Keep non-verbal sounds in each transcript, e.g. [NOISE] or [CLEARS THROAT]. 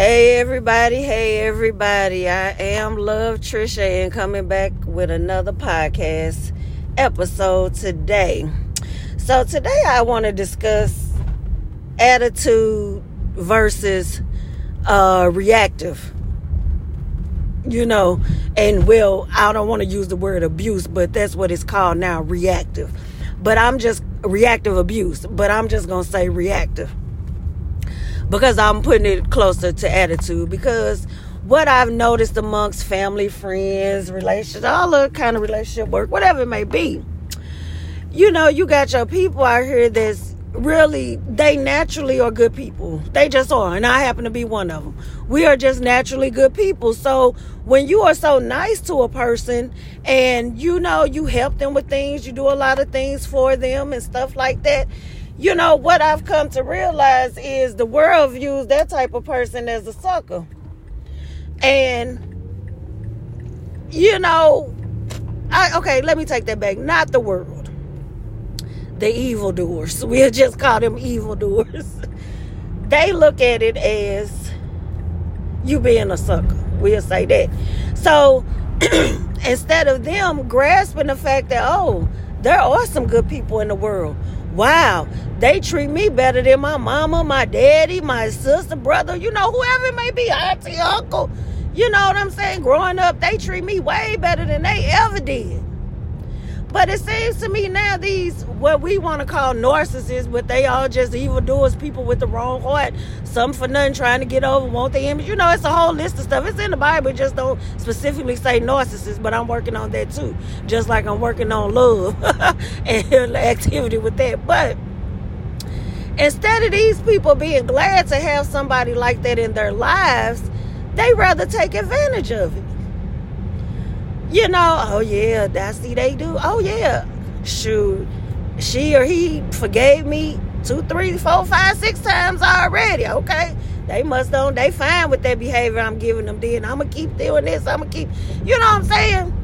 Hey everybody, hey everybody. I am Love Trisha and coming back with another podcast episode today. So today I want to discuss attitude versus uh reactive. You know, and well, I don't want to use the word abuse, but that's what it's called now, reactive. But I'm just reactive abuse, but I'm just going to say reactive because I'm putting it closer to attitude because what I've noticed amongst family, friends, relationships, all the kind of relationship work, whatever it may be, you know, you got your people out here that's really, they naturally are good people. They just are. And I happen to be one of them. We are just naturally good people. So when you are so nice to a person and you know, you help them with things, you do a lot of things for them and stuff like that you know, what I've come to realize is the world views that type of person as a sucker. And, you know, I, okay, let me take that back. Not the world. The evildoers. [LAUGHS] We'll just call them evildoers. [LAUGHS] they look at it as you being a sucker. We'll say that. So [CLEARS THROAT] instead of them grasping the fact that, oh, there are some good people in the world wow, they treat me better than my mama, my daddy, my sister, brother, you know, whoever it may be, auntie, uncle. You know what I'm saying? Growing up, they treat me way better than they ever did. But it seems to me now these what we want to call narcissists, but they all just evildoers, people with the wrong heart, some for nothing, trying to get over, want the image. You know, it's a whole list of stuff. It's in the Bible, just don't specifically say narcissists, but I'm working on that too. Just like I'm working on love [LAUGHS] and [LAUGHS] activity with that. But instead of these people being glad to have somebody like that in their lives, they rather take advantage of it. You know, oh yeah, that's the they do. Oh yeah, shoot, she or he forgave me two, three, four, five, six times already. Okay, they must don't. They fine with that behavior I'm giving them. Then I'm gonna keep doing this. I'm gonna keep. You know what I'm saying?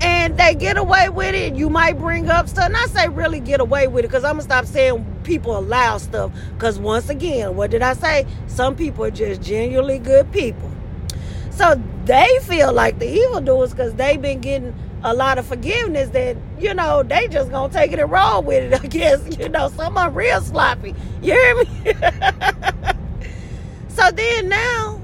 And they get away with it. You might bring up stuff. And I say really get away with it because I'm gonna stop saying people allow stuff. Because once again, what did I say? Some people are just genuinely good people. So they feel like the evildoers because they've been getting a lot of forgiveness that, you know, they just gonna take it and roll with it. [LAUGHS] I guess, you know, some are real sloppy. You hear me? [LAUGHS] so then now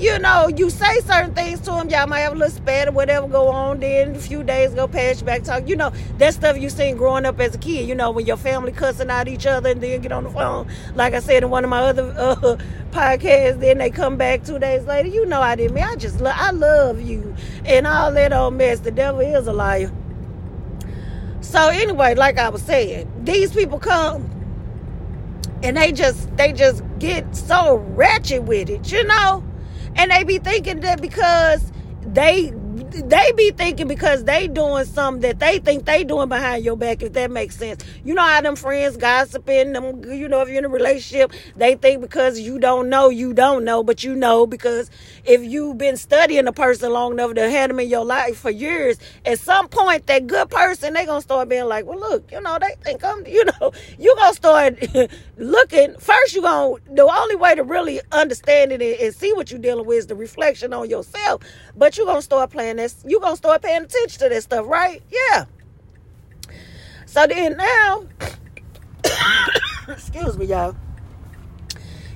you know, you say certain things to them, y'all might have a little spat or whatever go on. Then a few days go past, you back talk. You know, that stuff you seen growing up as a kid. You know, when your family cussing out each other and then get on the phone. Like I said in one of my other uh, [LAUGHS] podcasts, then they come back two days later. You know, I didn't mean. I just, lo- I love you and all that old mess. The devil is a liar. So anyway, like I was saying, these people come and they just, they just get so ratchet with it. You know and they be thinking that because they they be thinking because they doing something that they think they doing behind your back, if that makes sense. You know how them friends gossiping, them, you know, if you're in a relationship, they think because you don't know, you don't know, but you know because if you've been studying a person long enough to have them in your life for years, at some point, that good person, they gonna start being like, well, look, you know, they think I'm, you know, [LAUGHS] you gonna start [LAUGHS] looking. First, you gonna, the only way to really understand it and see what you're dealing with is the reflection on yourself, but you gonna start playing this, you gonna start paying attention to this stuff, right? Yeah. So then now, [COUGHS] excuse me, y'all.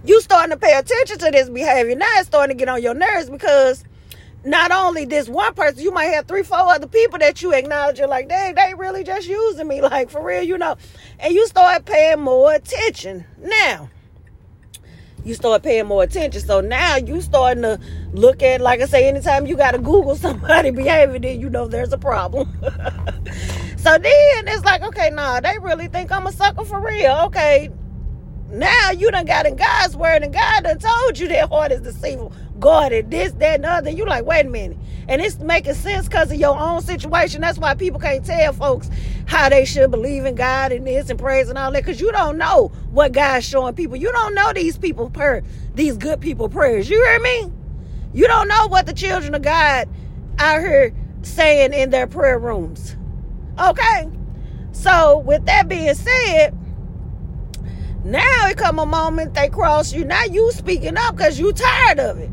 You starting to pay attention to this behavior. Now it's starting to get on your nerves because not only this one person, you might have three, four other people that you acknowledge. You're like, they, they really just using me, [LAUGHS] like for real, you know. And you start paying more attention. Now, you start paying more attention. So now you starting to look at, like I say, anytime you got to Google [LAUGHS] somebody behavior, then you know there's a problem. [LAUGHS] so then it's like, okay, nah, they really think I'm a sucker for real. Okay, now you done got in God's word, and God done told you that heart is deceitful. God and this, that, and other. You like, wait a minute. And it's making sense because of your own situation. That's why people can't tell folks how they should believe in God and this and praise and all that. Because you don't know what God's showing people. You don't know these people prayer, these good people prayers. You hear me? You don't know what the children of God out here saying in their prayer rooms. Okay. So with that being said, Now it come a moment they cross you. Now you speaking up because you tired of it.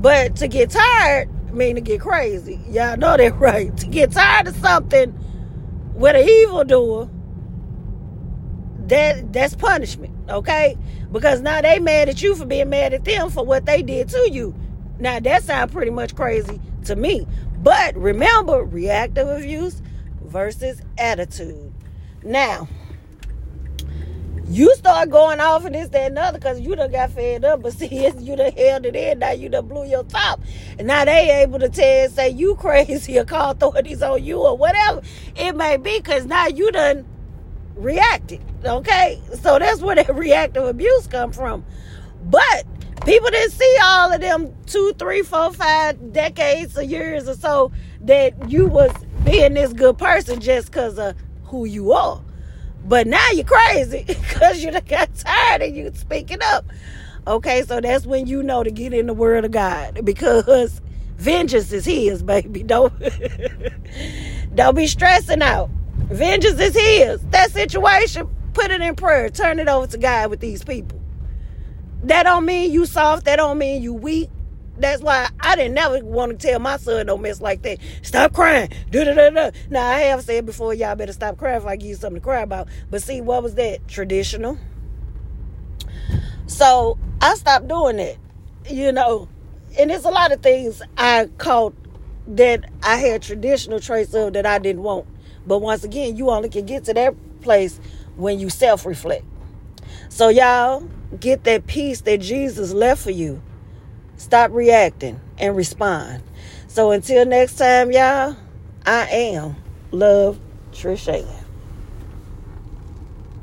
But to get tired mean to get crazy. Y'all know that [LAUGHS] right. To get tired of something with an evil doer, that that's punishment, okay? Because now they mad at you for being mad at them for what they did to you. Now that sounds pretty much crazy to me. But remember, reactive abuse versus attitude. Now, you start going off and this, that, and other because you done got fed up. But [LAUGHS] see, you done held it in. Now you done blew your top. And now they able to tell say you [LAUGHS] crazy or call authorities on you or whatever it may be because now you done reacted. Okay? So that's where that [LAUGHS] reactive abuse come from. But people didn't see all of them two, three, four, five decades or years or so that you was being this good person just because of who you are. But now you're crazy [LAUGHS] because you got tired of you speaking up. Okay, so that's when you know to get in the word of God because vengeance is his, [LAUGHS] baby. Don't don't be stressing out. Vengeance is his. That situation, put it in prayer. Turn it over to God with these people. That don't mean you soft. That don't mean you weak. That's why I didn't never want to tell my son don't mess like that. Stop crying. Da da da da. Now I have said before, y'all better stop crying if I give you something to cry about. But see, what was that? Traditional. So I stopped doing that. You know, and there's a lot of things I caught that I had traditional traits of that I didn't want. But once again, you only can get to that place when you self reflect. So, y'all, get that peace that Jesus left for you. Stop reacting and respond. So until next time, y'all, I am Love Trisha.